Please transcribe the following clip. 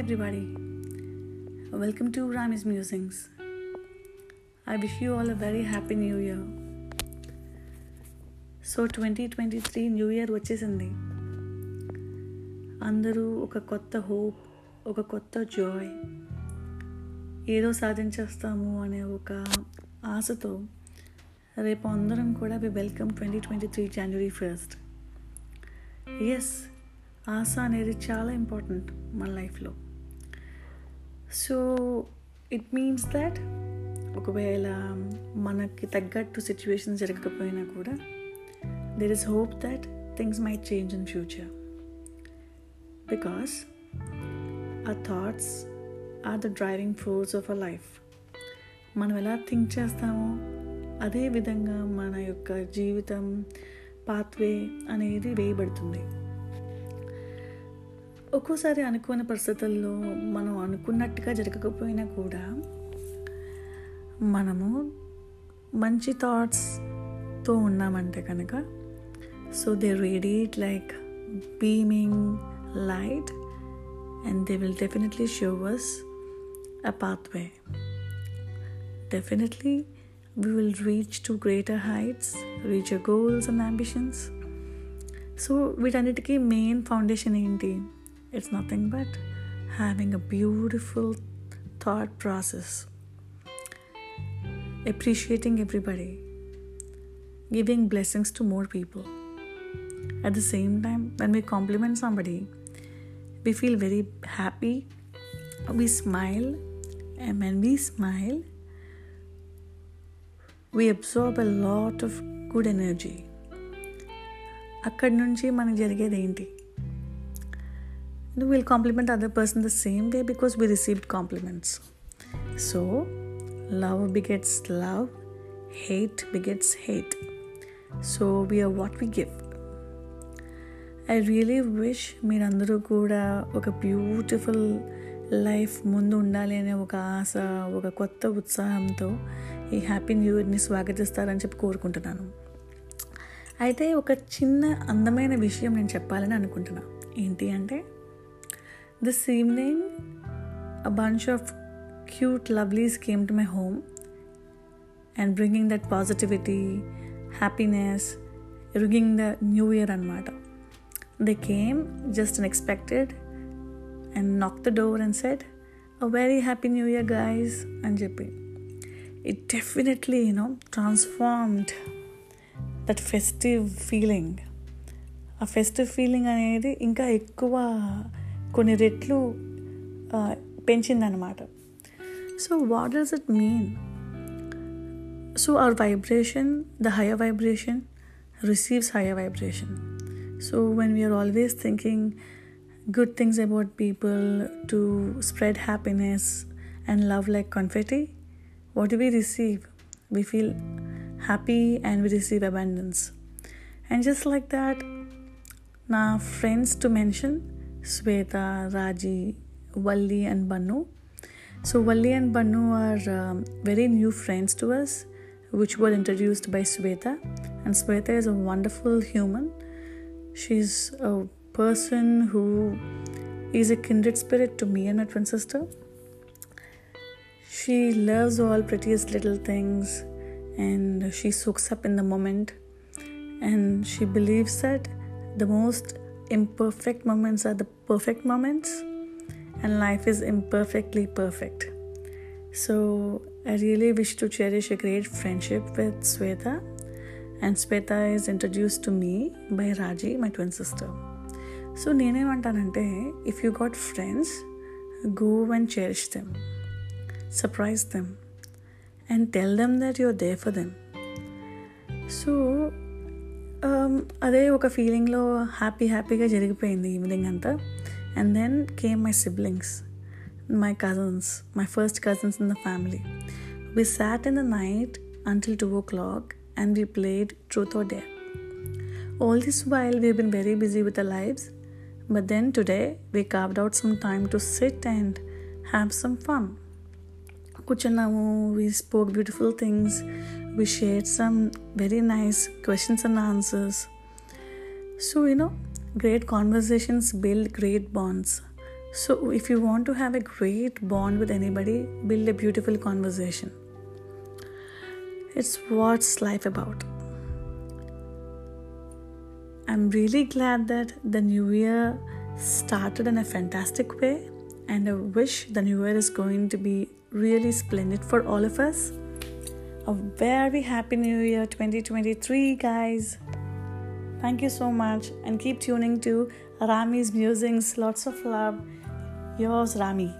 everybody. Welcome to Rami's Musings. I wish you all a very happy new year. So twenty twenty three new year వచ్చేసింది అందరూ ఒక కొత్త hope ఒక కొత్త Joy ఏదో సాధించేస్తాము అనే ఒక ఆశతో రేపు అందరం కూడా we welcome twenty twenty three January first yes ఆశ అనేది చాలా ఇంపార్టెంట్ మన లైఫ్లో సో ఇట్ మీన్స్ దాట్ ఒకవేళ మనకి తగ్గట్టు సిచ్యువేషన్ జరగకపోయినా కూడా there is hope that things may change in future because ah thoughts are the driving force of a life మనం ఎలా థింక్ చేస్తామో అదే విధంగా మన యొక్క జీవితం పాత్వే అనేది వేయబడుతుంది. ఒక్కోసారి అనుకోని పరిస్థితుల్లో మనం అనుకున్నట్టుగా జరగకపోయినా కూడా మనము మంచి థాట్స్తో ఉన్నామంటే కనుక so they radiate like beaming light and they will definitely show us a pathway definitely we will reach to greater heights reach a goals and ambitions so వీటన్నిటికీ మెయిన్ ఫౌండేషన్ ఏంటి? It's nothing but having a beautiful thought process appreciating everybody, giving blessings to more people. At the same time, when we compliment somebody, we feel very happy, we smile, and when we smile, we absorb a lot of good energy. అక్కడి నుంచి మనకు జరిగేది ఏంటి will compliment other person the same way because we received compliments so love begets love, hate begets hate. So we are what we give. I really wish మీరందరూ కూడా ఒక beautiful life ముందు ఉండాలి అనే ఒక ఆశ ఒక కొత్త ఉత్సాహంతో ఈ హ్యాపీ న్యూ ఇయర్ని స్వాగతిస్తారని చెప్పి కోరుకుంటున్నాను అయితే ఒక చిన్న అందమైన విషయం నేను చెప్పాలని అనుకుంటున్నాను ఏంటి అంటే this evening a bunch of cute lovelies came to my home and bringing that positivity, happiness, ringing the new year anmata. They came just unexpected and knocked the door and said, A very happy new year, guys. And JP. It definitely, you know, transformed that festive feeling. ఆ festive feeling అనేది ఇంకా ఎక్కువ కొన్ని రెట్లు పెంచిందనమాట So, what does it mean? So, our vibration, the higher vibration, receives higher vibration. So, when we are always thinking good things about people to spread happiness and love like confetti, what do we receive? We feel happy and we receive abundance. And just like that, now friends to mention Sweta, Raji, Valli, and Banu. So, Valli and Banu are um, very new friends to us, which were introduced by Sweta. And Sweta is a wonderful human. She's a person who is a kindred spirit to me and my twin sister. She loves all prettiest little things and she soaks up in the moment. And she believes that the most imperfect moments are the perfect moments and life is imperfectly perfect. So, I really wish to cherish a great friendship with Sweta, and Sweta is introduced to me by Raji, my twin sister. So నేనేమంటానంటే if you got friends go and cherish them surprise them and tell them that your they for them so అదే ఒక ఫీలింగ్లో happy హ్యాపీగా జరిగిపోయింది evening అంతా and then came my siblings, my cousins, my first cousins in the family. We sat in the night until 2 o'clock and we played truth or dare. All this while, we've been very busy with our lives, but then today we carved out some time to sit and have some fun. Kuchanamu, we spoke beautiful things, we shared some very nice questions and answers. So, you know, great conversations build great bonds. So, if you want to have a great bond with anybody, build a beautiful conversation. It's what's life about. I'm really glad that the new year started in a fantastic way, and I wish the new year is going to be really splendid for all of us. A very happy new year 2023, guys. Thank you so much, and keep tuning to Rami's musings. Lots of love. Yours, Rami.